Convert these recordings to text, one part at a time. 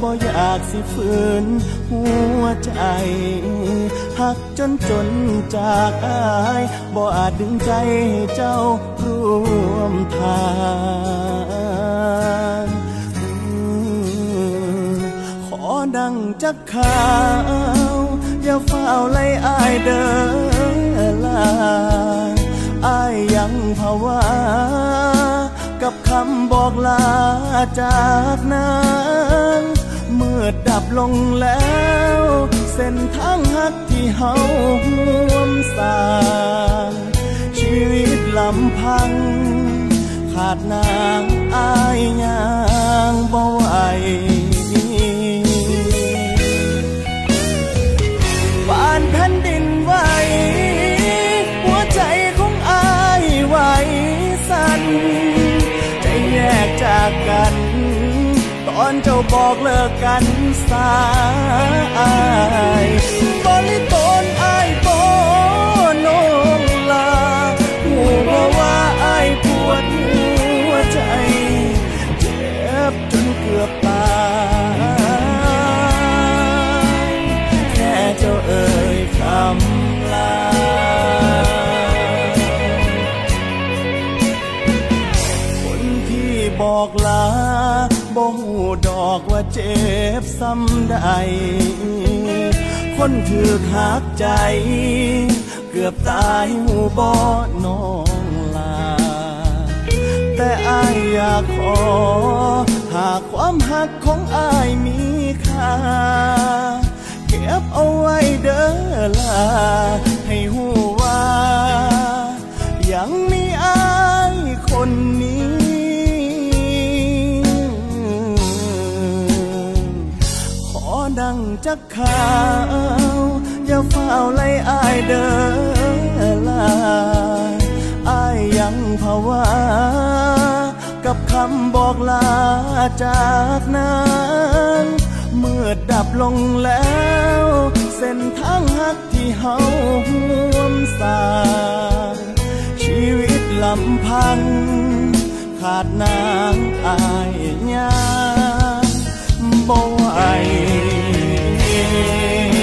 บ่อยากสิฝืนหัวใจหักจนจนจากอายบ่อาจดึงใจให้เจ้าร่วมทางขอดังจักข่าวอย่าเฝ้าไล่อายเดินลาอายยังภาวะำบอกลาจากนางเมื่อดับลงแล้ว เส้นทางหักที่เฮาห่วมสางชีวิตลำพัง ขาดนางอายยังบ่ไหวานแผ่นดินไหวหัวใจของอายไหวสั่น ตอนเจ้าบอกเลิกกันสายบริตนอายโปนงลาหูว่าอายปวดหัวใจ เจ็บจนเกือบตายแค่เจ้าเอ่ยคำลาคนที่บอกลาบ่หูดอกว่า เจ็บซ้ำใด คนถือหักใจ เกือบตายหูบ่น้องลา แต่อายอยากขอ หากความหักของอายมีค่า เก็บเอาไว้เด้อลา ให้หูว่า ยังมีอายคนนี้ังจักข่าว อย่าเฝ้าไล่อายเด้อลาอายยังภาวะกับคำบอกลาจากนั้นเมื่อดับลงแล้ว เส้นทางหักที่เฮาห่วมสาชีวิตลำพัง ขาดนางอายยาบ่ไหว บ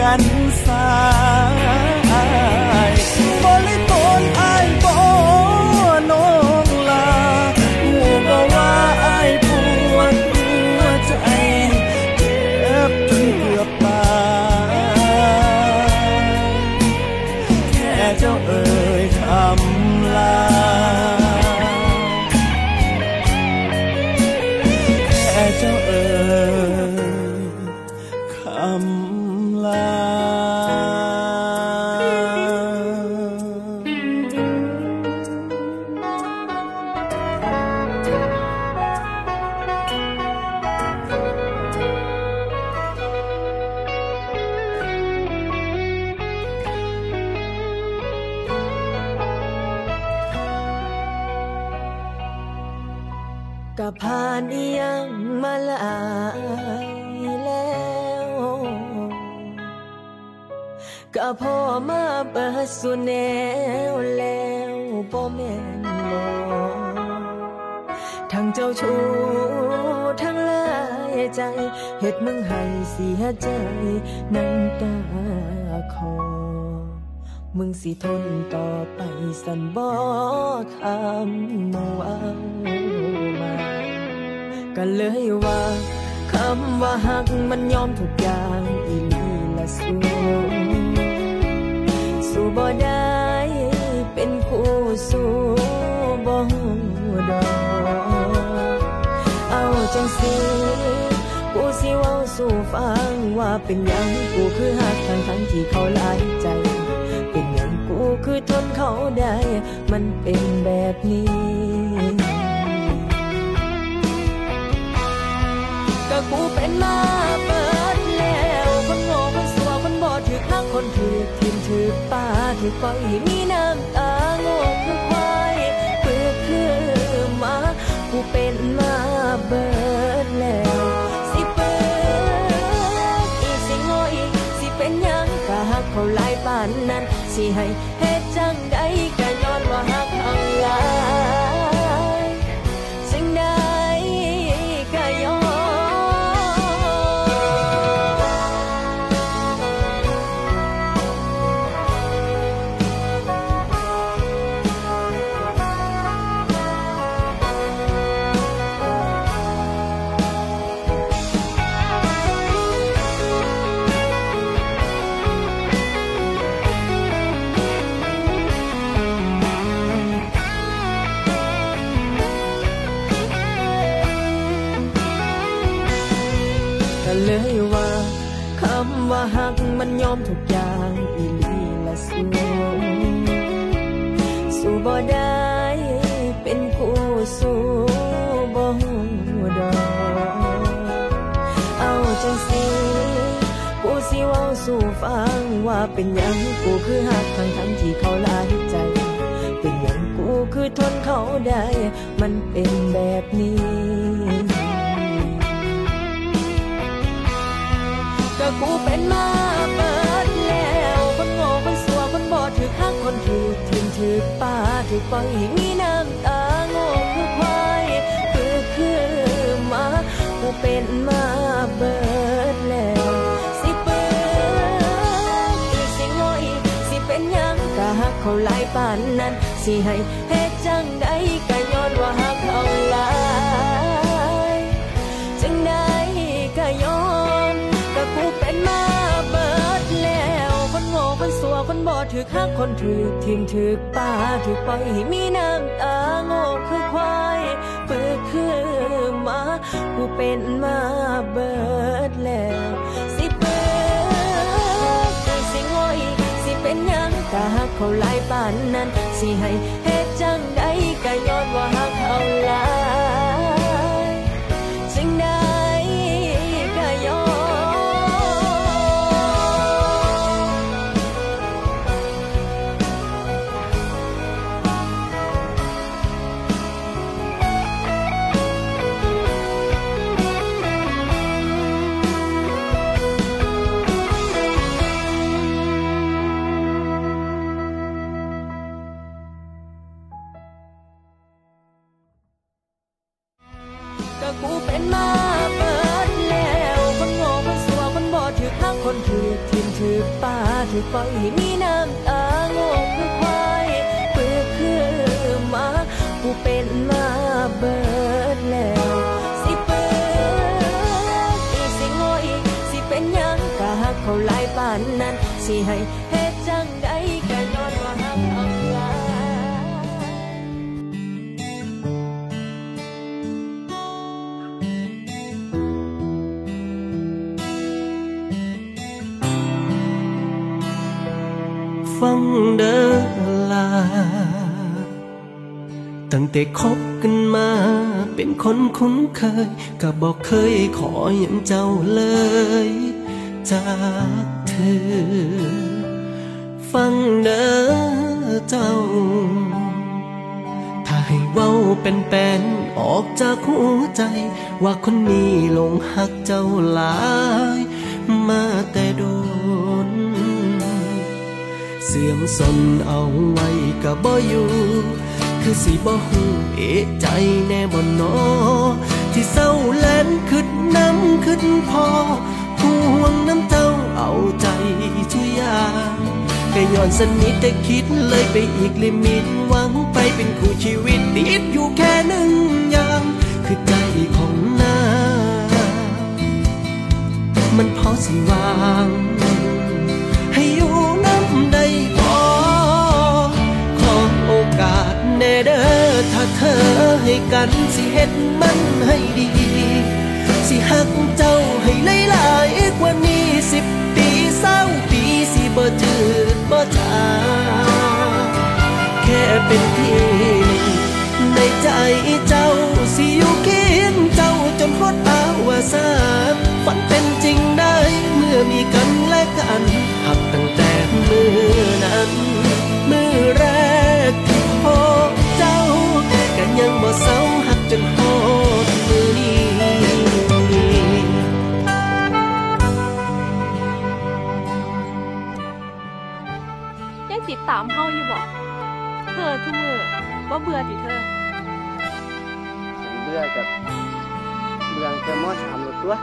กัน ว่าคำว่าหักมันยอมทุกอย่างอีลีละสูสู้บ่ได้เป็นคู่สู้บ่ดอกเอาจังสิกูสิเว้าสู่ฟังว่าเป็นหยังกูคือหักทั้งทั้งที่เขาหลายใจ เป็นหยังกูคือทนเขาได้ มันเป็นแบบนี้ กูเป็นมาเปิดแล้วคนโง่คนสัวคนบอดถือข้างคนถือทิมถือป้าถือปล่อยมีน้ำตาโง่คือควายเปือคือมากูเป็นมาเบิดแล้วสิเปิดอีสิโง่อีสิเป็นยังก็หักเขาหลายปานนั้นสิให้ เป็นหยังกูคือหักทั้งทั้งที่เขาลายใจ เป็นหยังกูคือทนเขาได้ มันเป็นแบบนี้ก็กูเป็นมาเปิดแล้ว คนโง่คนสัวคนบอดถือข้างคนถือทิมถือป้าถือปล่อยมีน้ำตาโง่คือควายคือคือมากูเป็นมาเบิดแล้ว เขาหลายปานนั้น สิให้เฮ็ดจังใดก็ย้อนว่าหักเขาหลายจังได้ก็ยอมก็กูเป็นมาเบิดแล้ว คนโง่คนสัวคนบอดถือข้างคนถือทิมถือป้าถือปล่อยให้มีน้ำตาโง่คือควายเปือคือมากูเป็นมาเบิดแล้ว เขาหลายปานนั้น สิให้เฮ็ดจังไดก็ย้อนว่าหักเขาหลาย ถือป่าถือปล่อยให้มีน้ำตาโง่คือควายเปือคือมากูเป็นมาเบิดแล้วสิเปิดอีกสิโง่อีกสิเป็นยังกะหักเขาหลายปานนั้นสิให้ เด้อลา ตั้งแต่คบกันมา เป็นคนคุ้นเคยก็บอกเคยขออย่างเจ้าเลยจากเธอ ฟังเด้อเจ้า ถ้าให้เว้าเป็นแปนออกจากหัวใจ ว่าคนนี้หลงหักเจ้าหลาย มาแต่โดนเสื่อมสนเอาไว้ก็บ่อยู่คือสิบ่ฮู้เอะใจแน่บ่นอที่เศร้าแลนขึ้นน้ำขึ้นพอห่วงน้ำเจ้าเอาใจช่วยยาก็ย้อนสนิทแต่คิดเลยไปอีกลิมิตหวังไปเป็นคู่ชีวิตติดอยู่แค่หนึ่งอย่างคือใจของนามันพอสิวาง ให้อยู่น้ำ ได้พอขอโอกาสแน่เด้อถ้าเธอให้กันสิเฮ็ดมันให้ดี สิหักเจ้าให้หลายๆกว่านี้สิบปีเศร้าปีสิบ่จืดบ่จางแค่เป็นที่หนึ่งในใจเจ้าสิอยู่เคียงเจ้าจนฮอดอาวสานฝันเป็นจริงได้เมื่อมีกัน บ่เบื่อติเธอเบื่อกับเบื่อจะมอสามหรือตัว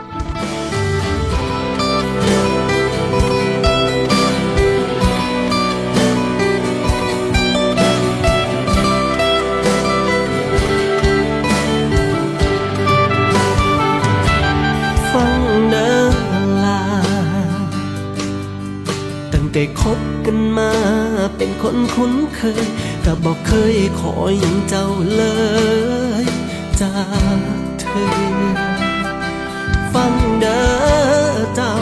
ฟังเด้อลาตั้งแต่คบกันมาเป็นคนคุ้นเคย ก็บอกเคยขออย่างเจ้าเลยจากเธอ ฟังเด้อเจ้า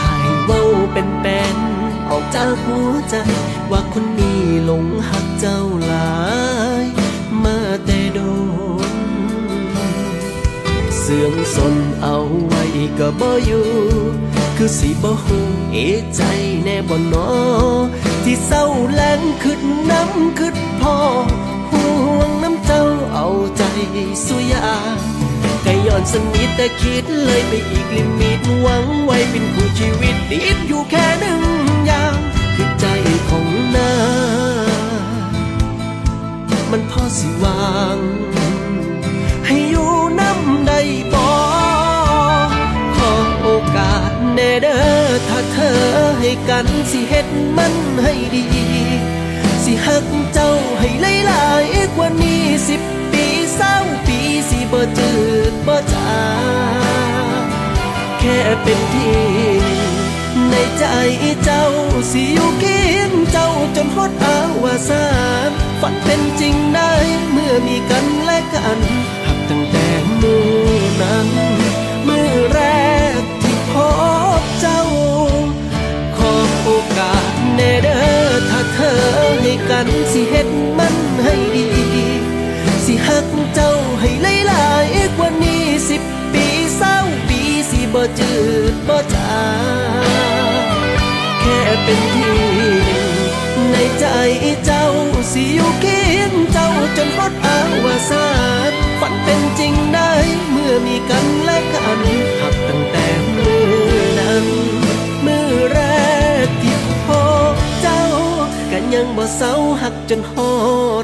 ถ่ายเว้าเป็นแปนออกจากหัวใจ ว่าคนนี้หลงหักเจ้าหลายมาแต่โดน เสื่อมสนเอาไว้ก็บ่อยู่ คือสิบ่ฮู้เอใจแน่บ่นอ ที่เศร้าแลนขึ้นน้ำขึ้นพอห่วงน้ำเจ้าเอาใจสุยาก็ย้อนสนิทแต่คิดเลยไปอีกลิมิตหวังไว้เป็นคู่ชีวิตติดอยู่แค่หนึ่งอย่างคือใจของนามันพอสิวางให้อยู่น้ำได้บ่ขอโอกาสแน่เด้อถ้าเธอให้กันสิเฮ็ดมันให้ หักเจ้าให้หลายๆกว่านี้สิบปีเศร้าปีสิบ่จืดบ่จางแค่เป็นที่ในใจเจ้าสิอยู่เคียงเจ้าจนฮอดอาวสานฝันเป็นจริงได้เมื่อมีกันและกันหักตั้งแต่มือนั้นมือแรกที่พบเจ้าขอโอกาส เธอให้กันสิเฮ็ดมันให้ดี สิหักเจ้าให้หลายกว่านี้สิบปีเศร้าปีสิบ่จืดบ่จางแค่เป็นที่หนึ่งในใจเจ้าสิอยู่เคียงเจ้าจนฮอดอาวสานฝันเป็นจริงได้เมื่อมีกันและกันหักตั้งแต่เมื่อนั้นเมื่อแร ยังบ่เศร้าหักจนฮอ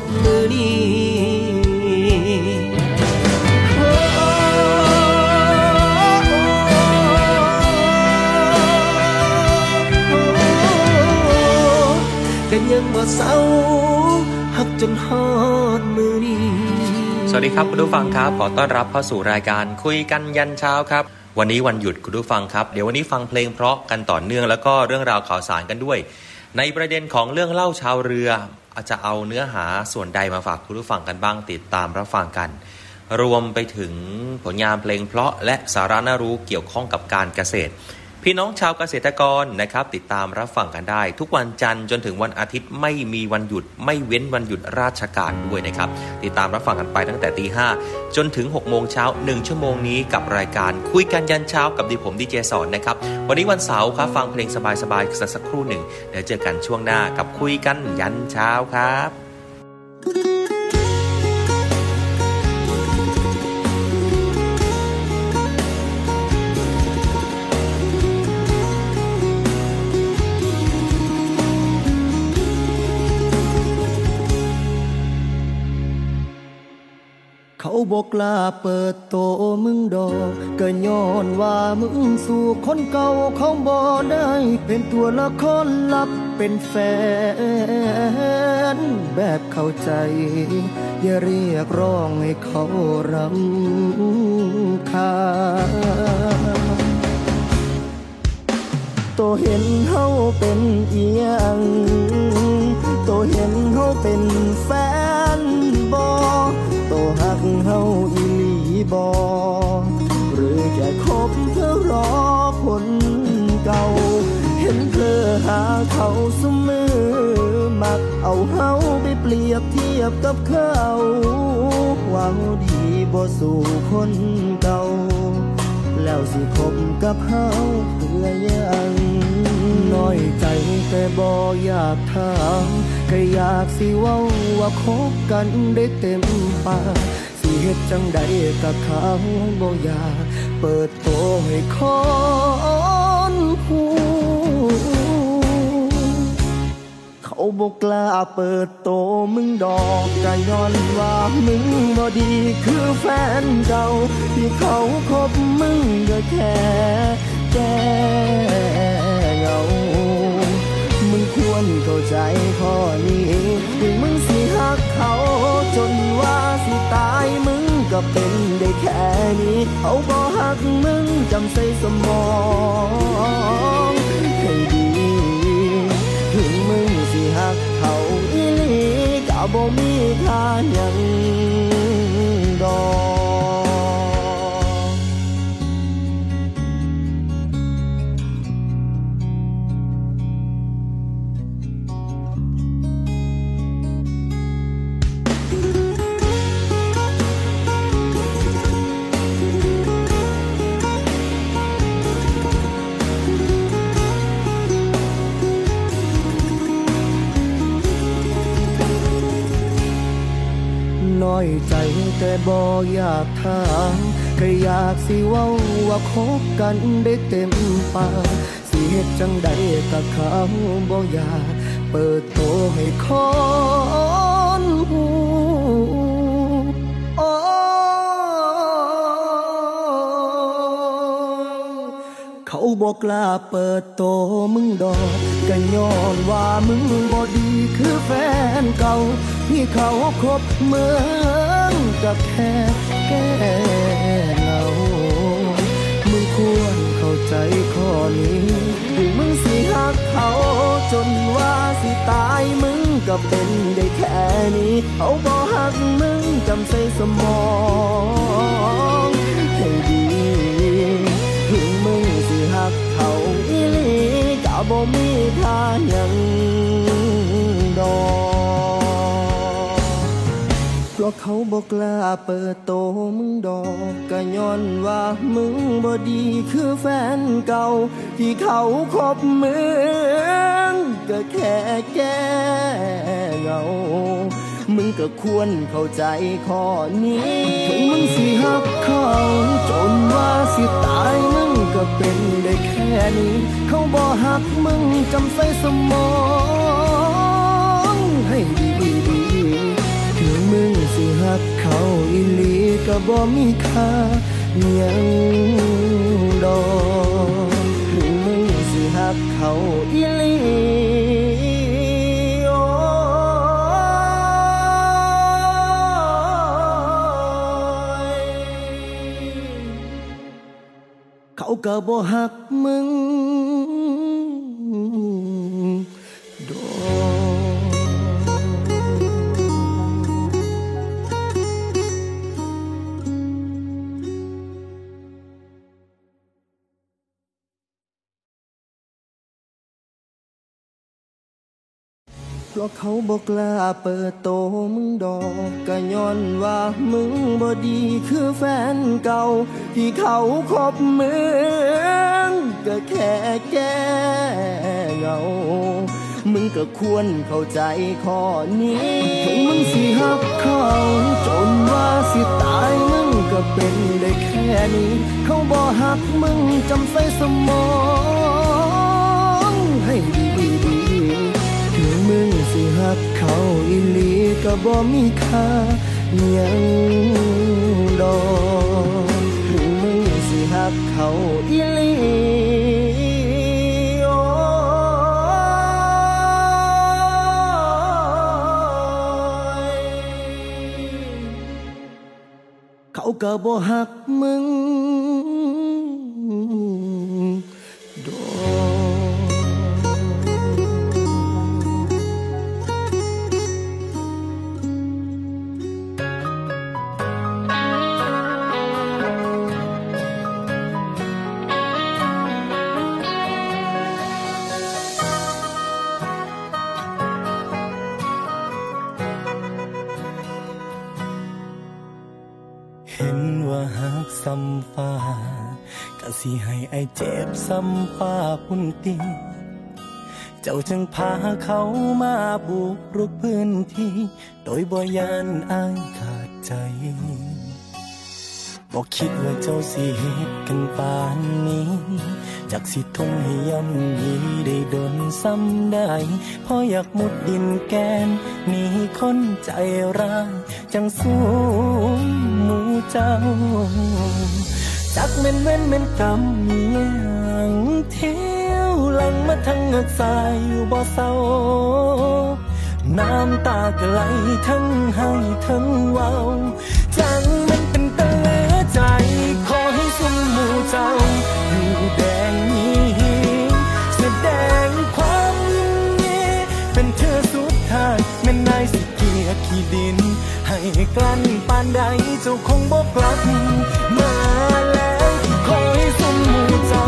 ดมือนี้โอ้กันยังบ่เศร้าหักจนฮอดมือนี้สวัสดีครับคุณผู้ฟังครับ ขอต้อนรับเข้าสู่รายการคุยกันยันเช้าครับ วันนี้วันหยุดคุณผู้ฟังครับ เดี๋ยววันนี้ฟังเพลงเพราะกันต่อเนื่องแล้วก็เรื่องราวข่าวสารกันด้วย ในประเด็นของเรื่องเล่าชาวเรืออาจจะเอาเนื้อหาส่วนใดมาฝากคุณผู้ฟังกันบ้างติดตามรับฟังกัน รวมไปถึงผลงานเพลงเพราะและสาระน่ารู้เกี่ยวข้องกับการเกษตร พี่น้องชาวเกษตรกรนะครับติดตามรับฟังกันได้ ทุกวันจันทร์จนถึงวันอาทิตย์ไม่มีวันหยุด ไม่เว้นวันหยุดราชการด้วยนะครับ ติดตามรับฟังกันไปตั้งแต่ตีห้าจนถึง6โมงเช้า1ชั่วโมงนี้กับรายการคุยกันยันเช้ากับดิผมดีเจสอนนะครับวันนี้วันเสาร์ครับฟังเพลงสบายๆสักครู่หนึ่งเดี๋ยวเจอกันช่วงหน้ากับคุยกันยันเช้าครับ บอกลาเปิดโตมึงดอกก็ย้อนว่ามึงสู่คนเก่าเขาบ่ได้ เป็นตัวละครลับเป็นแฟน แบบเข้าใจ อย่าเรียกร้องให้เขารำคาญตัวเห็นเฮาเป็นเอียงโตเห็นเฮาเป็นแฟนบอ ตัวหักเฮาอีหลีบอหรือแค่คบเพื่อรอคนเก่า เห็นเธอหาเขาเสมอมักเอาเฮาไปเปรียบเทียบกับเขาหวังดีบ่สู่คนเก่า แล้วสิคบกับเฮาเพื่อยังน้อยใจแต่บ่อยากถามก็อยากสิเว้าว่า บกันได้เต็มปากสิเฮ็ดจังใดกับเขาบ่อยากเปิดโตให้คนหูเขาบอกกล้าเปิดโตมึงดอกก็ย้อนว่ามึงบ่ดีคือแฟนเก่าที่เขาคบมึงก็แค่แก เขาบ่หักมึงจำใส่สมอง เปิดโตมึงดอกก็ย้อนว่ามึงบ่ดีคือแฟนเก่าที่เขาคบเหมือนกับแค่แก้เหงามึงควรเข้าใจข้อนี้ถึงมึงสิหักเขาจนว่าสิตายมึงก็เป็นได้แค่นี้เขาบอกหักมึงจำใส่สมองให้ดีถึงมึง ก็บ่มีค่าหยังดอกเพราะเขาบอกกล้าเปิดโตมึงดอกก็ย้อนว่ามึงบ่ดีคือแฟนเก่า ที่เขาคบมึงก็แค่แก้เหงามึงก็ควรเข้าใจข้อนี้ถึงมึงสิหัก เขาจนว่าสิตายมึงก็เป็นได้แค่นี้ เขาบ่หักมึงจำใส่สมองให้ดีๆถึงมึงสิหักเขาอีหลีก็บ่มีค่าหยังดอกถึงมึงสิหักเขาอีหลี ក៏បោហាក់មឹង เพราะเขาบอกกล้าเปิดโตมึงดอกก็ย้อนว่ามึงบ่ดีคือแฟนเก่า ที่เขาคบมึงก็แค่แก้เหงา มึงก็ควรเข้าใจข้อนี้ถึงมึงสิหักเขาจนว่าสิตายมึงก็เป็นได้แค่นี้ เขาบ่หักมึงจำใส่สมอง สิหักเขาอีลีก็บ่มีค่ายังดอกถึงมึงสิหักเขาอีลีเขาก็บ่หักมึง เจ้าจึงพาเขามาบุกรุกพื้นที่ โดยบ่ยานอายขาดใจบอกคิดว่าเจ้าสิเหตุกันปานนี้ จากสิทุ่มให้ย่ำยีได้โดนซ้ำได้พออยากมุดดินแกนหนีคนใจร้ายจังสูงหมูเจ้า จากเม่นเม่นเม่นกรรมยังเท นั่มาทั้งหักสายอยู่บ่เศร้าน้ำตากะไหลทั้งให้ทั้งเว้าจังมันเป็นตะเลใจ ขอให้สมมูเจ้า อยู่แดงนี้แสดงความยินดีเป็นเธอสุดท้ายแม่นายสิเกียขี้ดิน ให้กลั้นปานใดเจ้าคงบอกกลับมาแล้ว ขอให้สมมูเจ้า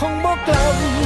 không bỏ lầm.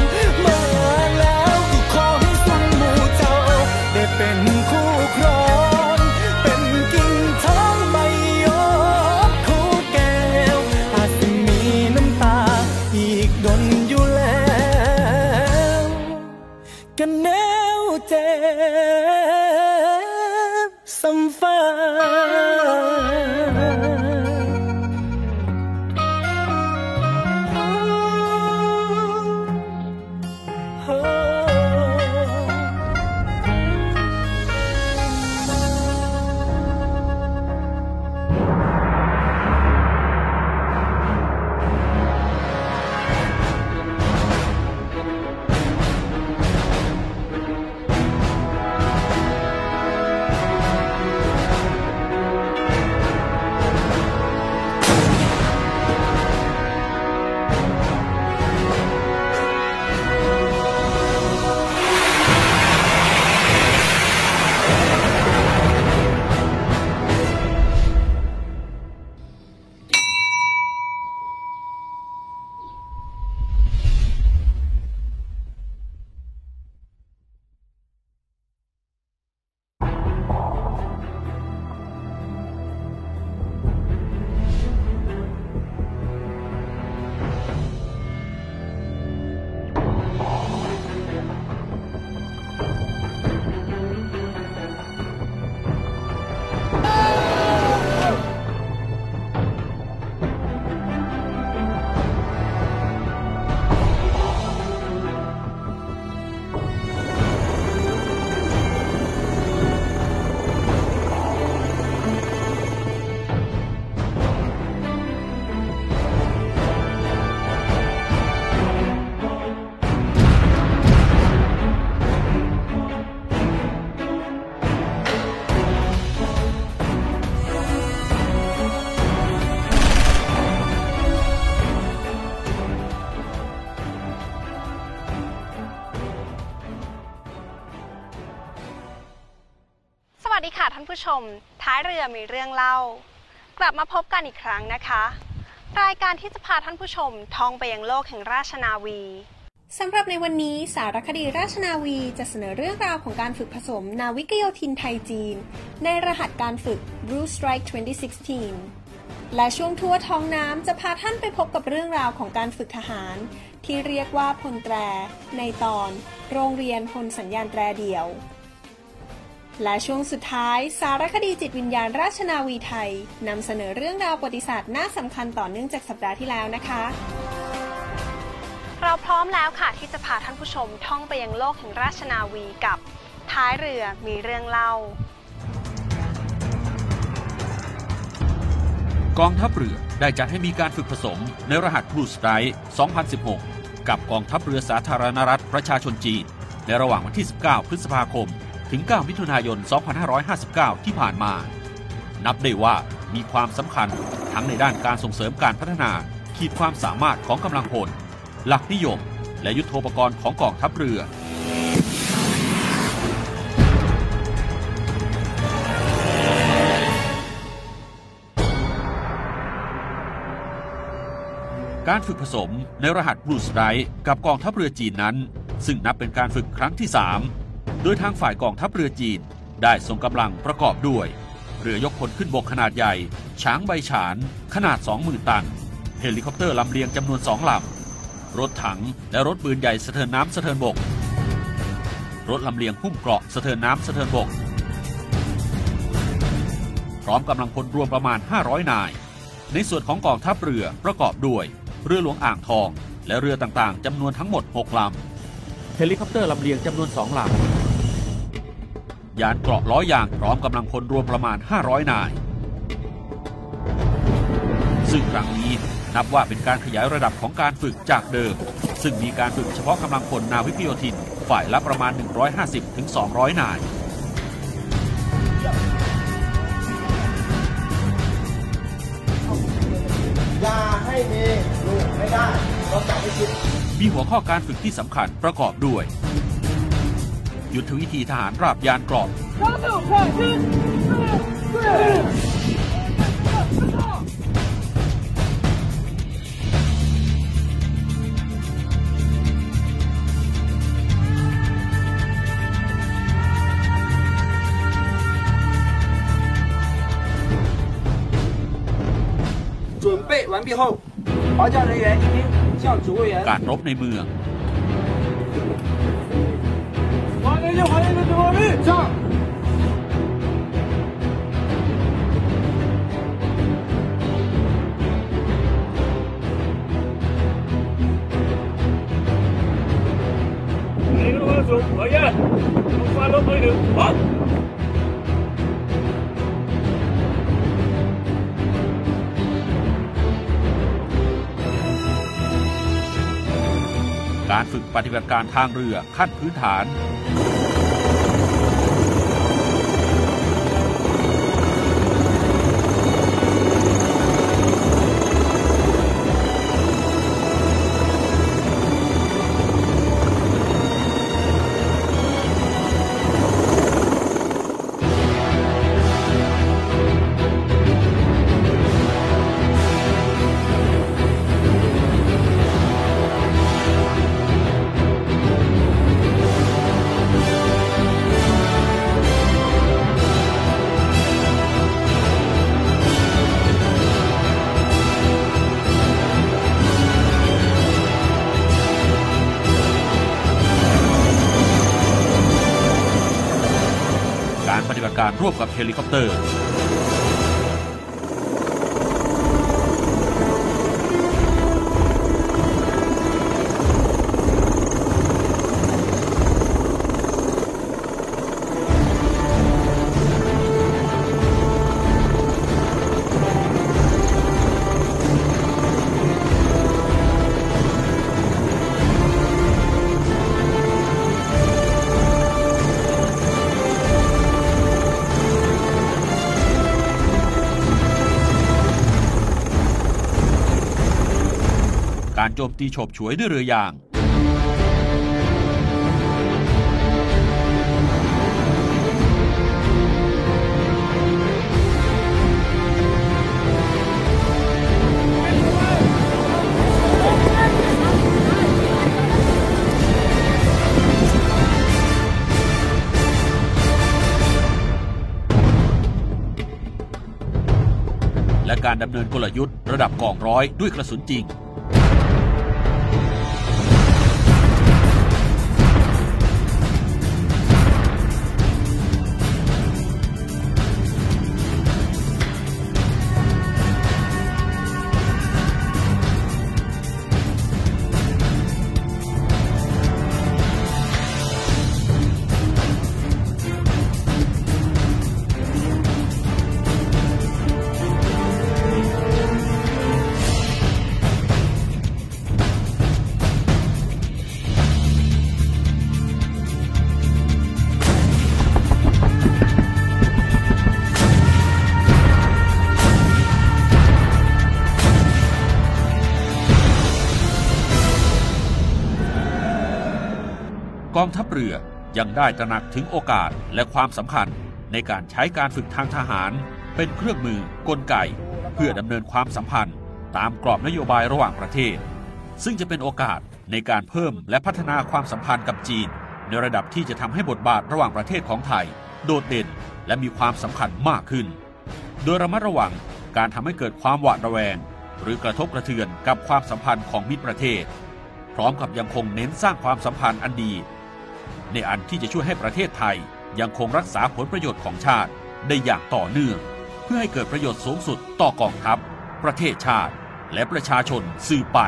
ผู้ชม ท้ายเรือมีเรื่องเล่า กลับมาพบกันอีกครั้งนะคะ รายการที่จะพาท่านผู้ชมท่องไปยังโลกแห่งราชนาวีสำหรับในวันนี้สารคดีราชนาวีจะเสนอเรื่องราวของการฝึกผสมนาวิกโยธินไทยจีน ในรหัสการฝึก Blue Strike 2016 และช่วงทั่วท้องน้ำจะพาท่านไปพบกับเรื่องราวของการฝึกทหาร ที่เรียกว่าพลแตร ในตอน โรงเรียนพลสัญญาณแตรเดี่ยว และช่วงสุดท้าย สารคดีจิตวิญญาณราชนาวีไทยนำเสนอเรื่องราวประวัติศาสตร์น่าสำคัญต่อเนื่องจากสัปดาห์ที่แล้วนะคะ เราพร้อมแล้วค่ะที่จะพาท่านผู้ชมท่องไปยังโลกแห่งราชนาวีกับ ท้ายเรือมีเรื่องเล่า กองทัพเรือได้จัดให้มีการฝึกผสมในรหัส Blue Strike 2016 กับกองทัพเรือสาธารณรัฐประชาชนจีนในระหว่างวันที่ 19 พฤษภาคม ถึง 9 มิถุนายน 2559 ที่ผ่านมา นับได้ว่ามีความสำคัญทั้งในด้านการส่งเสริมการพัฒนา ขีดความสามารถของกำลังพล หลักนิยม และยุทโธปกรณ์ของกองทัพเรือการฝึกผสมในรหัสบลูสไ r กับกองทัพเรือจีนนั้น ซึ่งนับเป็นการฝึกครั้งที่ 3 โดยทางฝ่ายกองทัพเรือจีน ได้ส่งกำลังประกอบด้วย เรือยกพลขึ้นบกขนาดใหญ่ ฉางไป๋ซาน ขนาด 20,000 ตัน เฮลิคอปเตอร์ลำเลียงจำนวน2ลำ รถถังและรถปืนใหญ่สะเทินน้ำสะเทินบก รถลำเลียงหุ้มเกราะสะเทินน้ำสะเทินบก พร้อมกำลังพลรวมประมาณ 500 นาย ในส่วนของกองทัพเรือประกอบด้วย เรือหลวงอ่างทอง และเรือต่างๆจำนวนทั้งหมด 6 ลำเฮลิคอปเตอร์ลำเลียงจำนวน2ลำ ยานเกราะล้อยางพร้อมกำลังพลรวมประมาณ 500 นาย ซึ่งครั้งนี้นับว่าเป็นการขยายระดับของการฝึกจากเดิม ซึ่งมีการฝึกเฉพาะกำลังพลนาวิกโยธิน ฝ่ายละประมาณ 150-200 นายอย่าให้มีลูกไม่ได้ต้องจับให้คิดมีหัวข้อการฝึกที่สำคัญประกอบด้วย ยุทธวิธีทหารราบยานเกราะ 准备完毕后，华教人员一并向指挥员 การรบในเมือง عليه وعلينا الدوامين شعب Oye, não falou doido. Ó! การฝึกปฏิบัติการทางเรือขั้นพื้นฐาน บกับเฮลิคอปเตอร์ มตีโฉบฉวยด้วยเรือยาง และการดำเนินกลยุทธ์ระดับกองร้อยด้วยกระสุนจริง กองทัพเรือยังได้ตระหนักถึงโอกาสและความสำคัญในการใช้การฝึกทางทหาร เป็นเครื่องมือกลไก เพื่อดำเนินความสัมพันธ์ ตามกรอบนโยบายระหว่างประเทศ ซึ่งจะเป็นโอกาสในการเพิ่มและพัฒนาความสัมพันธ์กับจีน ในระดับที่จะทำให้บทบาทระหว่างประเทศของไทย โดดเด่นและมีความสำคัญมากขึ้น โดยระมัดระวังการทำให้เกิดความหวาดระแวง หรือกระทบกระเทือนกับความสัมพันธ์ของมิตรประเทศ พร้อมกับยังคงเน้นสร้างความสัมพันธ์อันดี ในอันที่จะช่วยให้ประเทศไทยยังคงรักษาผลประโยชน์ของชาติได้อย่างต่อเนื่อง เพื่อให้เกิดประโยชน์สูงสุดต่อกองทัพ ประเทศชาติ และประชาชนสืบไป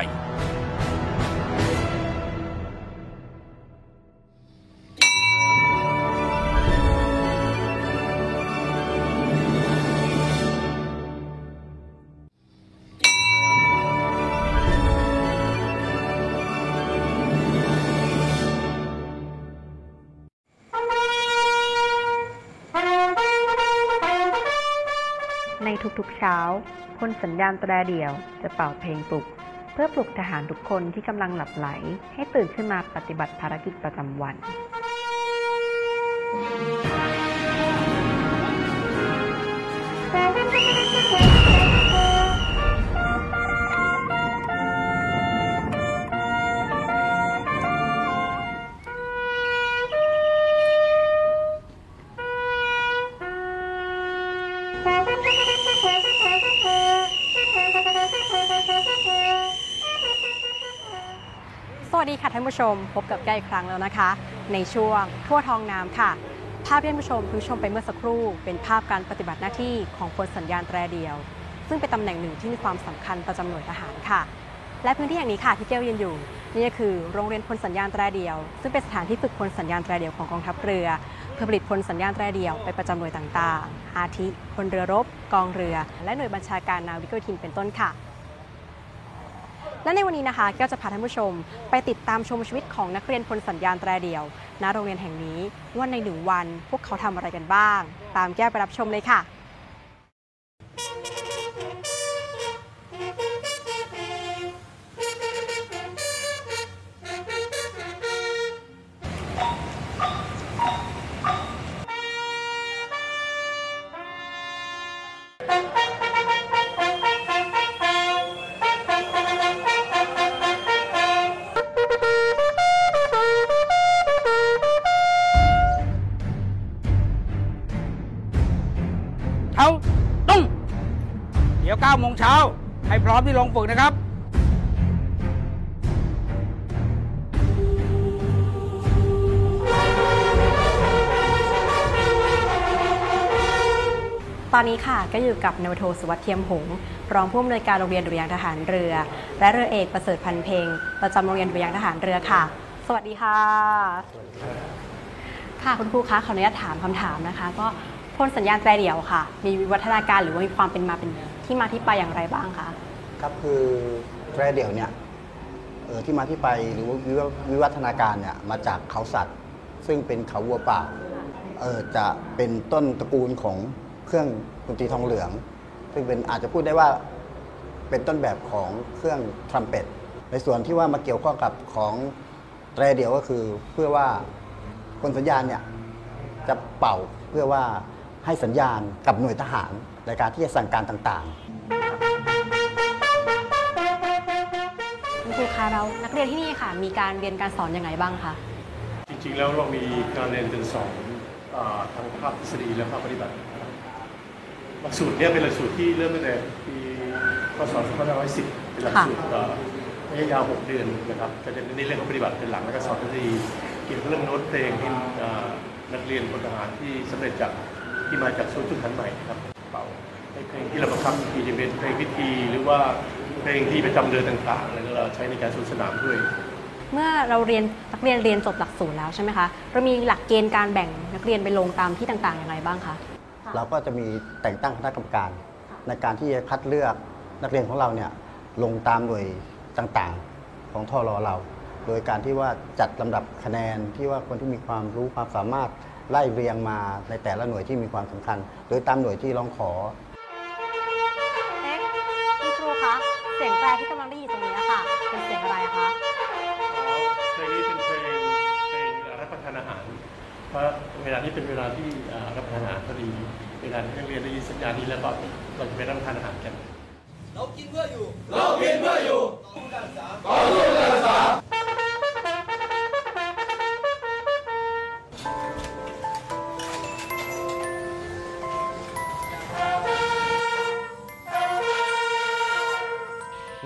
ช้า คนสัญญาณแตรเดี่ยวจะเป่าเพลงปลุก เพื่อปลุกทหารทุกคนที่กำลังหลับไหล ให้ตื่นขึ้นมาปฏิบัติภารกิจประจำวันแผู้ชมพบกับแกอีกครั้งแล้วนะคะ ในช่วงทั่วทองน้ำค่ะ ภาพที่ท่านผู้ชมเพิ่งชมไปเมื่อสักครู่ เป็นภาพการปฏิบัติหน้าที่ของพลสัญญาณแตรเดียว ซึ่งเป็นตำแหน่งหนึ่งที่มีความสำคัญประจำหน่วยทหารค่ะ และพื้นที่แห่งนี้ค่ะที่เก้วยืนอยู่ นี่ก็คือโรงเรียนพลสัญญาณแตรเดียว ซึ่งเป็นสถานที่ฝึกพลสัญญาณแตรเดียวของกองทัพเรือเพื่อผลิตพลสัญญาณแตรเดียวไปประจำหน่วยต่างๆ อาทิพลเรือรบ กองเรือ และหน่วยบัญชาการนาวิกโยธินเป็นต้นค่ะ และในวันนี้นะคะแก้วจะพาท่านผู้ชม ไปติดตามชมชีวิตของนักเรียนพลสัญญาณแตรเดียวณโรงเรียนแห่งนี้ว่าในหนึ่งวันพวกเขาทำอะไรกันบ้าง ตามแก้วไปรับชมเลยค่ะ ลงฝึกนะครับ ตอนนี้ค่ะก็อยู่กับนวโทสุวัสดิ์เทียมหงส์รองผู้อำนวยการโรงเรียนดุริยางค์ทหารเรือ และเรือเอกประเสริฐพันเพงประจำโรงเรียนดุริยางค์ทหารเรือค่ะ สวัสดีค่ะ ค่ะคุณครูคะขออนุญาตถามคำถามนะคะ ก็พลสัญญาณแตรเดี่ยวค่ะ มีวิวัฒนาการหรือว่ามีความเป็นมาเป็นที่มาที่ไปอย่างไรบ้างคะ ครับคือแตรเดี่ยวเนี่ยเออที่มาที่ไปหรือว่าวิววิวัฒนาการเนี่ยมาจากเขาสัตว์ ซึ่งเป็นเขาวัวป่าเออจะเป็นต้นตระกูลของเครื่องดนตรีทองเหลือง ซึ่งเป็นอาจจะพูดได้ว่าเป็นต้นแบบของเครื่องทรัมเป็ตในส่วนที่ว่ามาเกี่ยวข้องกับของแตรเดี่ยวก็คือเพื่อว่าคนสัญญาณเนี่ยจะเป่าเพื่อว่าให้สัญญาณกับหน่วยทหารในการที่จะสั่งการต่างๆ คุณครูคะแล้วนักเรียนที่นี่ค่ะ มีการเรียนการสอนอย่างไรบ้างคะ จริงๆแล้วเรามีการเรียนการสอนอาทั้งภาคทฤษฎีและภาคปฏิบัติในหลักสูตรเนี้เป็นหลักสูตรที่เริ่มตั้งแต่ปีพศ2510เป็นหลักสูตรระยะยาว 6 เดือนนะครับจะเน้นในเรื่องของปฏิบัติเป็นหลักแล้วก็สอนทฤษฎีเกี่ยวกับเรื่องโน้ตเพลงที่นักเรียนพลทหารที่สำเร็จจากที่มาจากศูนย์ฝึกหัดใหม่ครับเป่าให้เพลงที่เราประคับพิธีจะเป็นเพลงพิธีหรือว่า เพลงที่ประจำเดือนต่างๆแล้วก็เราใช้ในการสวนสนามด้วย เมื่อเราเรียนนักเรียนเรียนจบหลักสูตรแล้วใช่ไหมคะเรามีหลักเกณฑ์การแบ่งนักเรียนไปลงตามที่ต่างๆอย่างไรบ้างคะเราก็จะมีแต่งตั้งคณะกรรมการ ในการที่จะคัดเลือกนักเรียนของเราเนี่ยลงตามหน่วยต่างๆของทอรอเรา โดยการที่ว่าจัดลำดับคะแนนที่ว่าคนที่มีความรู้ความสามารถไล่เรียงมาในแต่ละหน่วยที่มีความสำคัญ โดยตามหน่วยที่ร้องขอ เอ๊ะคุณครูคะ เสียงแตรที่กำลังได้ยินตรงนี้ค่ะ เป็นเสียงอะไรคะเพลงนี้เป็นเพลงเพลงรับประทานอาหาร เพราะเวลานี้เป็นเวลาที่รับประทานอาหารพอดี เวลาที่นักเรียนได้ยินสัญญาณนี้แล้วก็เราจะไปรับประทานอาหารกัน เรากินเพื่ออยู่ เรากินเพื่ออยู่ต่อสู้การศึกษาต่อสู้การศึกษา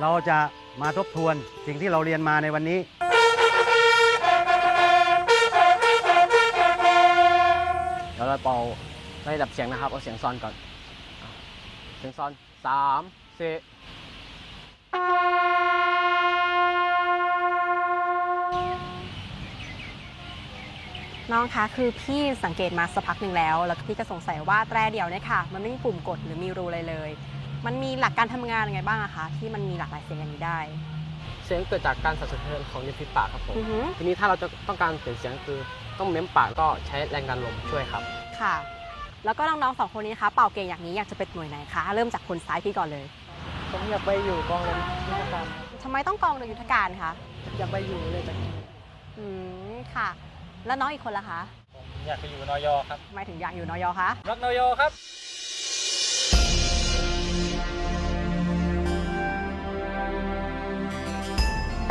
เราจะมาทบทวนสิ่งที่เราเรียนมาในวันนี้ เดี๋ยวเราเป่าระดับเสียงนะครับ เอาเสียงซอนก่อน เสียงซอนสามสี่น้องคะคือพี่สังเกตมาสักพักหนึ่งแล้ว แล้วพี่ก็สงสัยว่าแตรเดี่ยวเนี่ยค่ะ มันไม่มีปุ่มกดหรือมีรูอะไรเลย มันมีหลักการทำงานยังไงบ้างอะคะที่มันมีหลากหลายเสียงอย่างนี้ได้เสียงเกิดจากการสั่นสะเทือนของริมฝีปากครับผม อือหือทีนี้ถ้าเราจะต้องการเปลี่ยนเสียงคือต้องเม้มปากก็ใช้แรงดันลมช่วยครับ ค่ะ แล้วก็น้องๆสองคนนี้นะคะเป่าเก่งอย่างนี้อยากจะเป็นหน่วยไหนคะเริ่มจากคนซ้ายพี่ก่อนเลยผมอยากไปอยู่กองเรือยุทธการทำไมต้องกองเรือยุทธการคะอยากไปอยู่เลยจากอืมค่ะ แล้วน้องอีกคนล่ะคะอยากไปอยู่นอยครับทำไมถึงอยากอยู่นอยคะรักนอยครับ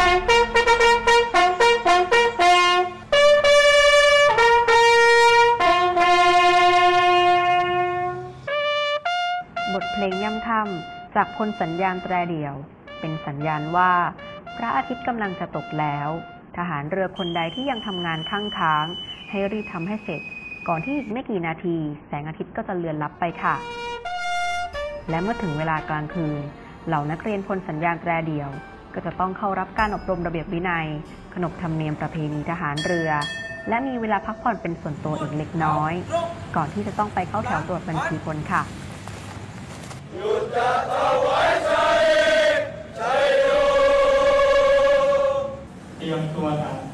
บทเพลงย่ำค่ำจากพลสัญญาณแตรเดี่ยว เป็นสัญญาณว่า พระอาทิตย์กำลังจะตกแล้ว ทหารเรือคนใดที่ยังทำงานข้างค้าง ให้รีบทำให้เสร็จ ก่อนที่อีกไม่กี่นาที แสงอาทิตย์ก็จะเลือนลับไปค่ะ และเมื่อถึงเวลากลางคืน เหล่านักเรียนพลสัญญาณแตรเดี่ยว ก็จะต้องเข้ารับการอบรมระเบียบวินัย ขนบธรรมเนียมประเพณีทหารเรือ และมีเวลาพักผ่อนเป็นส่วนตัวอีกเล็กน้อย ก่อนที่จะต้องไปเข้าแถวตรวจบัญชีพลค่ะเตรียมตัวท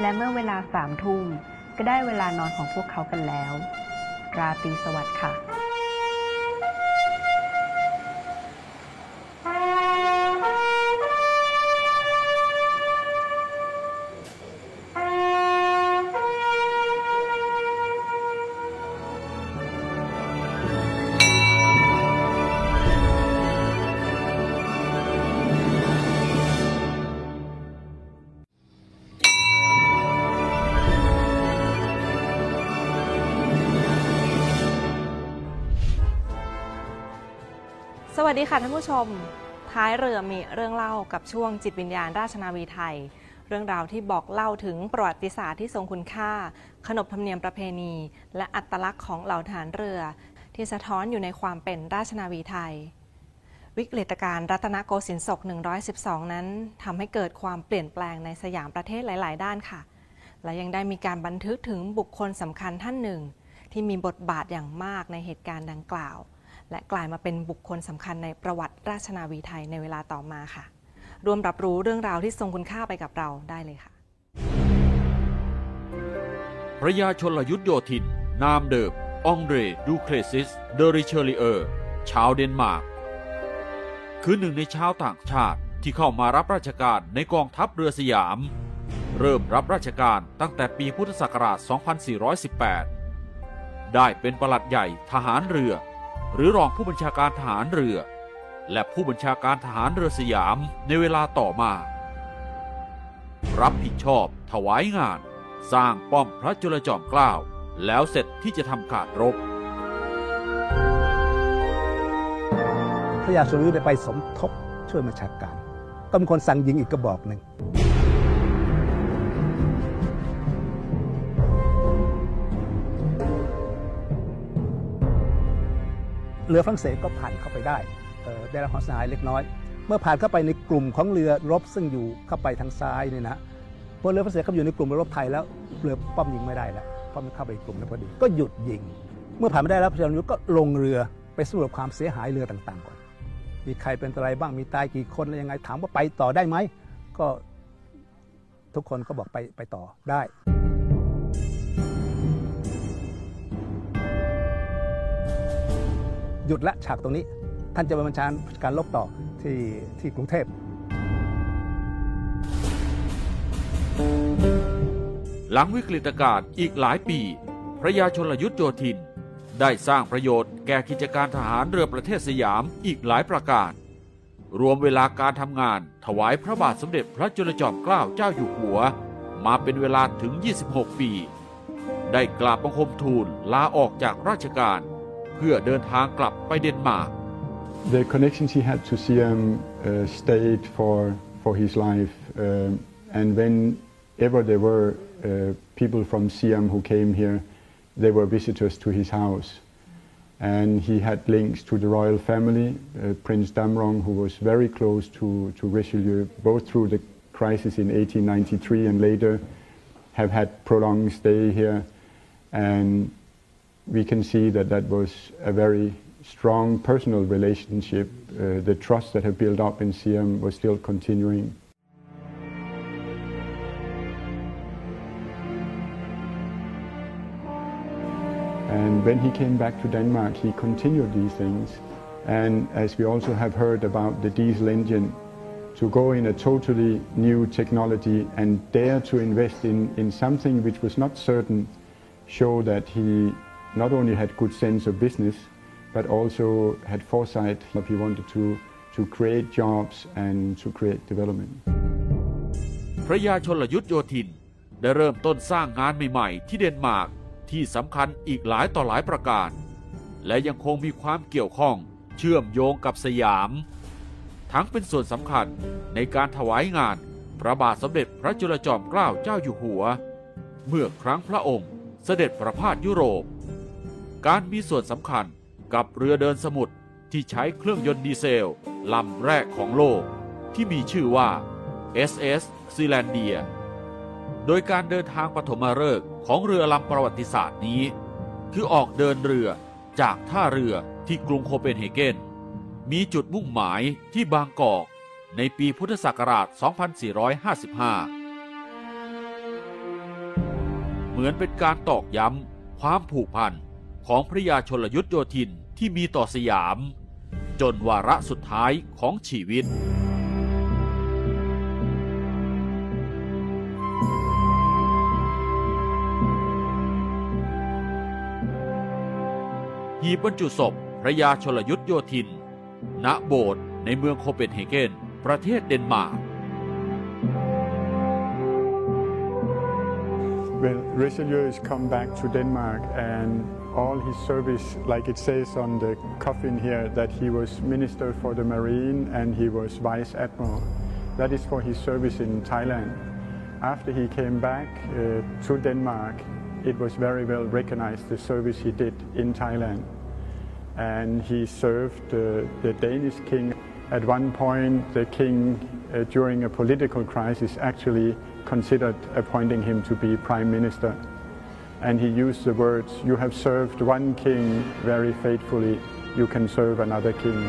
และเมื่อเวลาสามทุ่มก็ได้เวลานอนของพวกเขากันแล้ว ราตรีสวัสดิ์ค่ะ ดีค่ะท่านผู้ชม ท้ายเรือมีเรื่องเล่ากับช่วงจิตวิญญาณราชนาวีไทย เรื่องราวที่บอกเล่าถึงประวัติศาสตร์ที่ทรงคุณค่า ขนบธรรมเนียมประเพณี และอัตลักษณ์ของเหล่าทหารเรือ ที่สะท้อนอยู่ในความเป็นราชนาวีไทย วิกฤตการณ์รัตนโกสินทร์ศก 112 นั้นทำให้เกิดความเปลี่ยนแปลงในสยามประเทศหลาย ๆ ด้านค่ะ และยังได้มีการบันทึกถึงบุคคลสำคัญท่านหนึ่ง ที่มีบทบาทอย่างมากในเหตุการณ์ดังกล่าว และกลายมาเป็นบุคคลสำคัญในประวัติราชนาวีไทยในเวลาต่อมาค่ะร่วมรับรู้เรื่องราวที่ทรงคุณค่าไปกับเราได้เลยค่ะ พระยาชลยุทธโยธินทร์ นามเดิมอองเดรดูเปลซิส เดอ ริเชลิเออ ชาวเดนมาร์ก คือหนึ่งในชาวต่างชาติที่เข้ามารับราชการในกองทัพเรือสยาม เริ่มรับราชการตั้งแต่ปีพุทธศักราช 2418 ได้เป็นประหลัดใหญ่ทหารเรือ หรือรองผู้บัญชาการทหารเรือ และผู้บัญชาการทหารเรือสยามในเวลาต่อมา รับผิดชอบถวายงาน สร้างป้อมพระจุลจอมเกล้าแล้วเสร็จที่จะทำการรบพระยาสุริยุได้ไปสมทบช่วยบัญชาการ ก็เป็นคนสั่งยิงอีกกระบอกหนึ่ง เรือฝรั่งเศสก็ผ่านเข้าไปได้ได้รับความเสียหายเล็กน้อย เมื่อผ่านเข้าไปในกลุ่มของเรือรบซึ่งอยู่เข้าไปทางซ้ายเนี่ยนะพอเรือฝรั่งเศสเข้าอยู่ในกลุ่มเรือรบไทยแล้วเรือป้อมยิงไม่ได้แล้วเพราะมันเข้าไปกลุ่มแล้วพอดีก็หยุดยิง เมื่อผ่านไม่ได้แล้วพระเจ้ายุทธก็ลงเรือไปสำรวจความเสียหายเรือต่างๆก่อนมีใครเป็นอะไรบ้างมีตายกี่คนอะไรยังไงถามว่าไปต่อได้ไหมก็ทุกคนก็บอกไปไปต่อได้ หยุดละฉากตรงนี้ ท่านจะไปบัญชาการลบต่อที่ที่กรุงเทพ หลังวิกฤตการณ์อีกหลายปี พระยาชนลยุทธโยธิน ได้สร้างประโยชน์แก่กิจการทหารเรือประเทศสยามอีกหลายประการ รวมเวลาการทำงานถวายพระบาทสมเด็จพระจุลจอมเกล้าเจ้าอยู่หัว มาเป็นเวลาถึง 26 ปี ได้กราบบังคมทูลลาออกจากราชการ พื่อเดินทางกลับไปเดนมาร์ก The connections he had to Siam uh, stayed for, for his life. Um, and whenever there were uh, people from Siam who came here, they were visitors to his house. And he had links to the royal family, uh, Prince Damrong, who was very close to, to Richelieu, both through the crisis in 1893 and later, have had prolonged stay here. And we can see that that was a very strong personal relationship. Uh, the trust that had built up in Siam was still continuing. And when he came back to Denmark, he continued these things. And as we also have heard about the diesel engine, to go in a totally new technology and dare to invest in, in something which was not certain, show that he not only had good sense of business, but also had foresight that he wanted to, to create jobs and to create development. พระยาชนลยุทธโยธิน ได้เริ่มต้นสร้างงานใหม่ๆ ที่เดนมาร์กที่สำคัญอีกหลายต่อหลายประการ และยังคงมีความเกี่ยวข้องเชื่อมโยงกับสยาม ทั้งเป็นส่วนสำคัญในการถวายงานพระบาทสมเด็จพระจุลจอมเกล้าเจ้าอยู่หัว เมื่อครั้งพระองค์เสด็จประพาสยุโรป การมีส่วนสำคัญกับเรือเดินสมุทรที่ใช้เครื่องยนต์ดีเซลลำแรกของโลก ที่มีชื่อว่า SS ซีแลนเดีย โดยการเดินทางปฐมฤกษ์ของเรือลำประวัติศาสตร์นี้ คือออกเดินเรือจากท่าเรือที่กรุงโคเปนเฮเกน มีจุดมุ่งหมายที่บางกอกในปีพุทธศักราช 2455 เหมือนเป็นการตอกย้ำความผูกพัน ของพระยาชนลยุทธโยธินที่มีต่อสยาม จนวาระสุดท้ายของชีวิตหีบบรรจุศพพระยาชลยุทธโยธิน ณโบสถ์ในเมืองโคเปนเฮเกน ประเทศเดนมาร์ก Well, Richelieu has come back to Denmark and all his service, like it says on the coffin here, that he was Minister for the Marine and he was Vice Admiral. That is for his service in Thailand. After he came back uh, to Denmark, it was very well recognized the service he did in Thailand. And he served uh, the Danish king. At one point, the king, uh, during a political crisis, actually considered appointing him to be prime minister. And he used the words, You have served one king very faithfully, you can serve another king.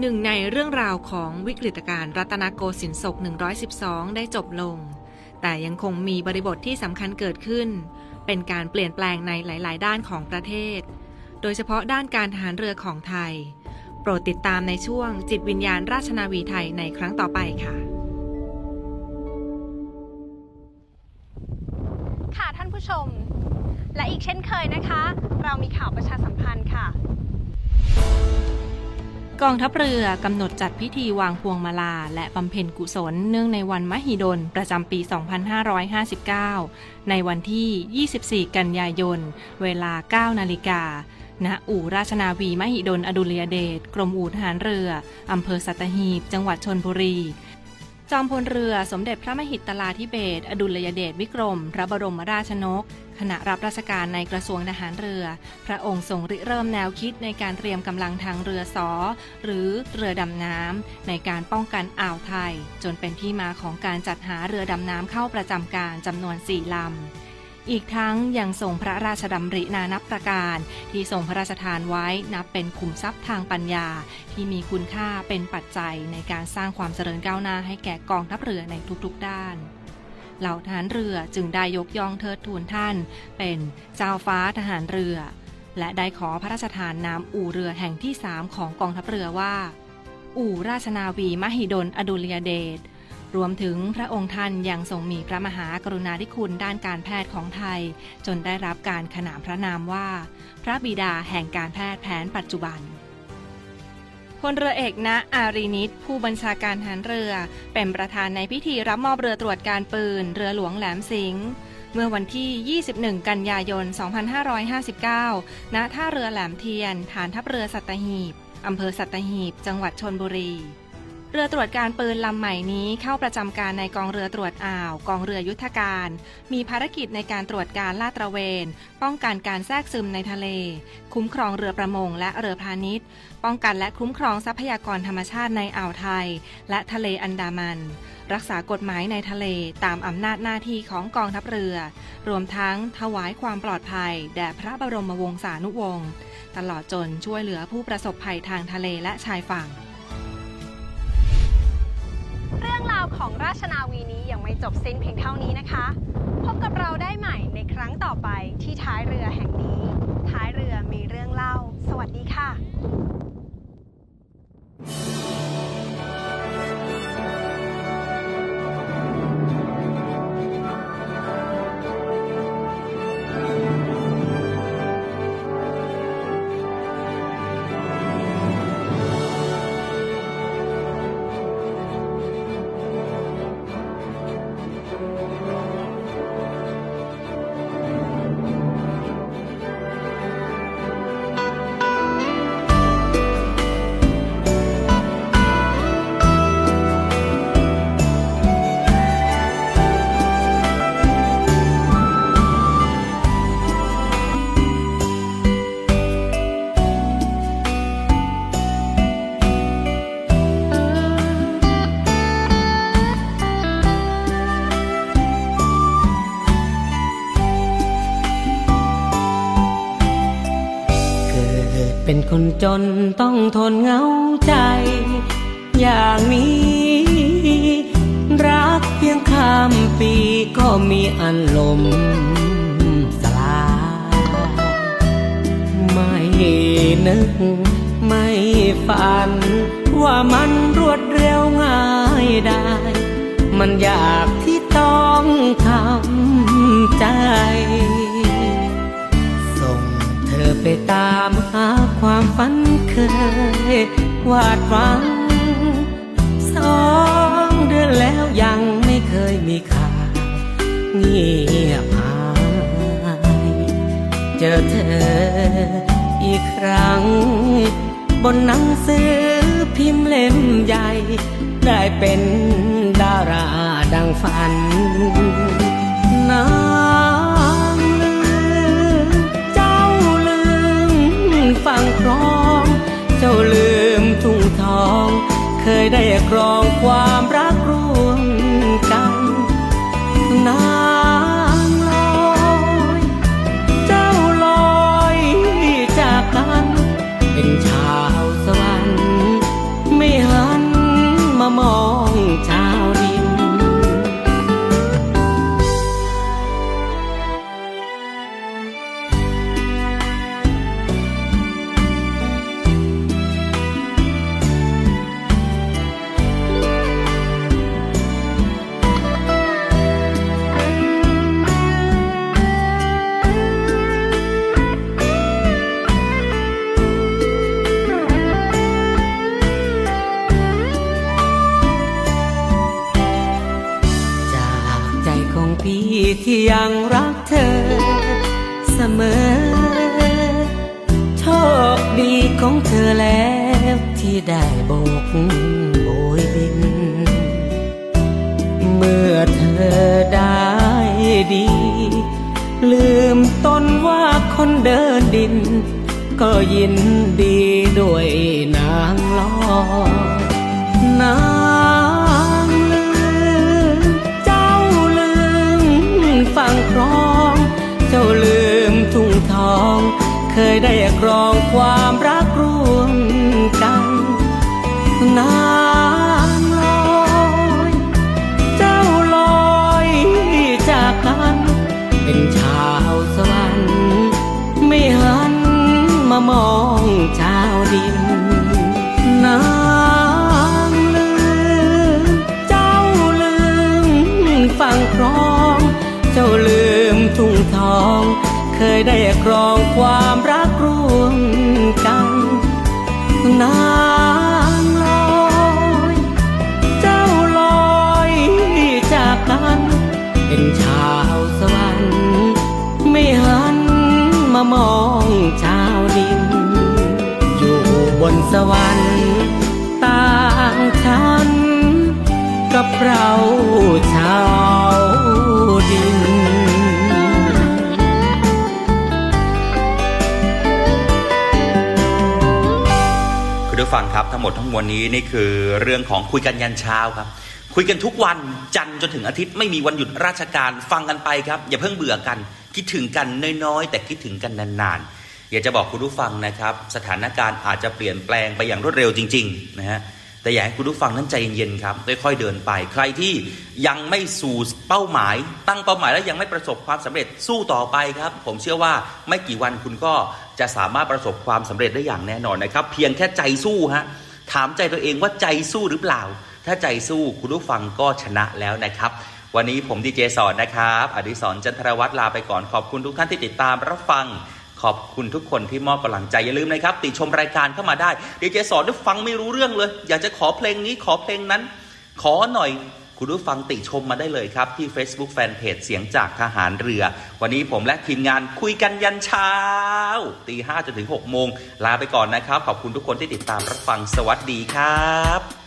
หนึ่งในเรื่องราวของวิกฤตการณ์รัตนโกสินทร์ศก 112 ได้จบลง แต่ยังคงมีบริบทที่สำคัญเกิดขึ้น เป็นการเปลี่ยนแปลงในหลาย ๆ ด้านของประเทศ โดยเฉพาะด้านการทหารเรือของไทย โปรดติดตามในช่วงจิตวิญญาณราชนาวีไทยในครั้งต่อไปค่ะ ผู้ชม และอีกเช่นเคยนะคะ เรามีข่าวประชาสัมพันธ์ค่ะ กองทัพเรือกำหนดจัดพิธีวางพวงมาลา และบำเพ็ญกุศล เนื่องในวันมหิดล ประจำปี 2559 ในวันที่ 24 กันยายน เวลา 9 นาฬิกาณอู่ราชนาวีมหิดลอดุลยเดช กรมอู่ทหารเรือ อำเภอสัตหีบ จังหวัดชนบุรี จอมพลเรือสมเด็จพระมหิตลาธิเบศอดุลยเดชวิกรม พระบรมราชนก ขณะรับราชการในกระทรวงทหารเรือ พระองค์ทรงริเริ่มแนวคิดในการเตรียมกำลังทางเรือสอ หรือเรือดำน้ำในการป้องกันอ่าวไทย จนเป็นที่มาของการจัดหาเรือดำน้ำเข้าประจำการจำนวนสี่ลำ อีกทั้งยังทรงพระราชดำรินานับประการ ที่ทรงพระราชทานไว้นับเป็นขุมทรัพย์ทางปัญญา ที่มีคุณค่าเป็นปัจจัยในการสร้างความเจริญก้าวหน้าให้แก่กองทัพเรือในทุกๆด้านเหล่าทหารเรือจึงได้ยกย่องเทิดทูนท่าน เป็นเจ้าฟ้าทหารเรือ และได้ขอพระราชทานนามอู่เรือแห่งที่สามของกองทัพเรือว่า อู่ราชนาวีมหิดลอดุลยเดช รวมถึงพระองค์ท่านยังทรงมีพระมหากรุณาธิคุณด้านการแพทย์ของไทย จนได้รับการขนานพระนามว่า พระบิดาแห่งการแพทย์แผนปัจจุบันพลเรือเอกณอารีนิตผู้บัญชาการทหารเรือ เป็นประธานในพิธีรับมอบเรือตรวจการปืน เรือหลวงแหลมสิงห์เมื่อวันที่ 21 กันยายน 2559 ณ ท่าเรือแหลมเทียน ฐานทัพเรือสัตหีบ อำเภอสัตหีบ จังหวัดชนบุรี เรือตรวจการปืนลำใหม่นี้เข้าประจำการในกองเรือตรวจอ่าว กองเรือยุทธการ มีภารกิจในการตรวจการลาดตระเวน ป้องกันการแทรกซึมในทะเล คุ้มครองเรือประมงและเรือพาณิชย์ ป้องกันและคุ้มครองทรัพยากรธรรมชาติในอ่าวไทย และทะเลอันดามัน รักษากฎหมายในทะเลตามอำนาจหน้าที่ของกองทัพเรือ รวมทั้งถวายความปลอดภัย แด่พระบรมวงศานุวงศ์ตลอดจนช่วยเหลือผู้ประสบภัยทางทะเลและชายฝั่ง รื่องราวของราชนาวีนี้ยังไม่จบสิ้นเพียงเท่านี้นะคะ พบกับเราได้ใหม่ในครั้งต่อไปที่ท้ายเรือแห่งนี้ ท้ายเรือมีเรื่องเล่า สวัสดีค่ะ คนจนต้องทนเหงาใจ อย่างนี้ รักเพียงข้ามปีก็มีอันลมสลายไม่นึกไม่ฝัน ว่ามันรวดเร็วง่ายได้ มันอยากที่ต้องทำใจ ส่งเธอไปตาม ความฝันเคยวาดหวังสองเดือนแล้วยังไม่เคยมีข่าวเงียบหายเจอเธออีกครั้ง บนหนังสือพิมพ์เล่มใหญ่ ได้เป็นดาราดังฝันนาางครอง เจ้าลืมทุ่งทอง เคยได้ครองความรักร่ บกโบยบิน เมื่อเธอได้ดี ลืมตนว่าคนเดินดิน ก็ยินดีด้วยนางลอยนางลืมเจ้าลืมฟังครอง เจ้าลืมทุ่งทอง เคยได้ครองความรัก ดินนางลืม เจ้าลืมฟังครอง เจ้าลืมทุ่งทอง เคยได้ครองความรักร่วมกันนางลอย เจ้าลอยจากกัน เป็นชาวสวรรค์ไม่หันมามองชาวดิน บนสวรรค์ ต่างชั้นกับเราชาวดิน คุณผู้ฟังครับทั้งหมดทั้งมวลนี้นี่คือเรื่องของคุยกันยันเช้าครับ คุยกันทุกวันจันทร์จนถึงอาทิตย์ไม่มีวันหยุดราชการฟังกันไปครับ อย่าเพิ่งเบื่อกัน คิดถึงกันน้อยๆ แต่คิดถึงกันนานๆ อยากจะบอกคุณผู้ฟังนะครับ สถานการณ์อาจจะเปลี่ยนแปลงไปอย่างรวดเร็วจริงๆนะฮะแต่อยากให้คุณผู้ฟังนั้นใจเย็นๆครับค่อยๆเดินไป ใครที่ยังไม่สู่เป้าหมาย ตั้งเป้าหมายแล้วยังไม่ประสบความสำเร็จสู้ต่อไปครับ ผมเชื่อว่าไม่กี่วันคุณก็จะสามารถประสบความสำเร็จได้อย่างแน่นอนนะครับ เพียงแค่ใจสู้ฮะถามใจตัวเองว่าใจสู้หรือเปล่า ถ้าใจสู้คุณผู้ฟังก็ชนะแล้วนะครับวันนี้ผมดีเจสอนนะครับ อดิศรจันทรวัฒน์ลาไปก่อนขอบคุณทุกท่านที่ติดตามรับฟัง ขอบคุณทุกคนที่มอบกำลังใจ อย่าลืมนะครับ ติชมรายการเข้ามาได้ดีเจสอนด้วยฟังไม่รู้เรื่องเลย อยากจะขอเพลงนี้ขอเพลงนั้น ขอหน่อยคุณผู้ฟังติชมมาได้เลยครับ ที่ Facebook Fanpage เสียงจากทหารเรือ วันนี้ผมและทีมงานคุยกันยันเช้าตีห้าจนถึง6โมงลาไปก่อนนะครับ ขอบคุณทุกคนที่ติดตามรับฟังสวัสดีครับ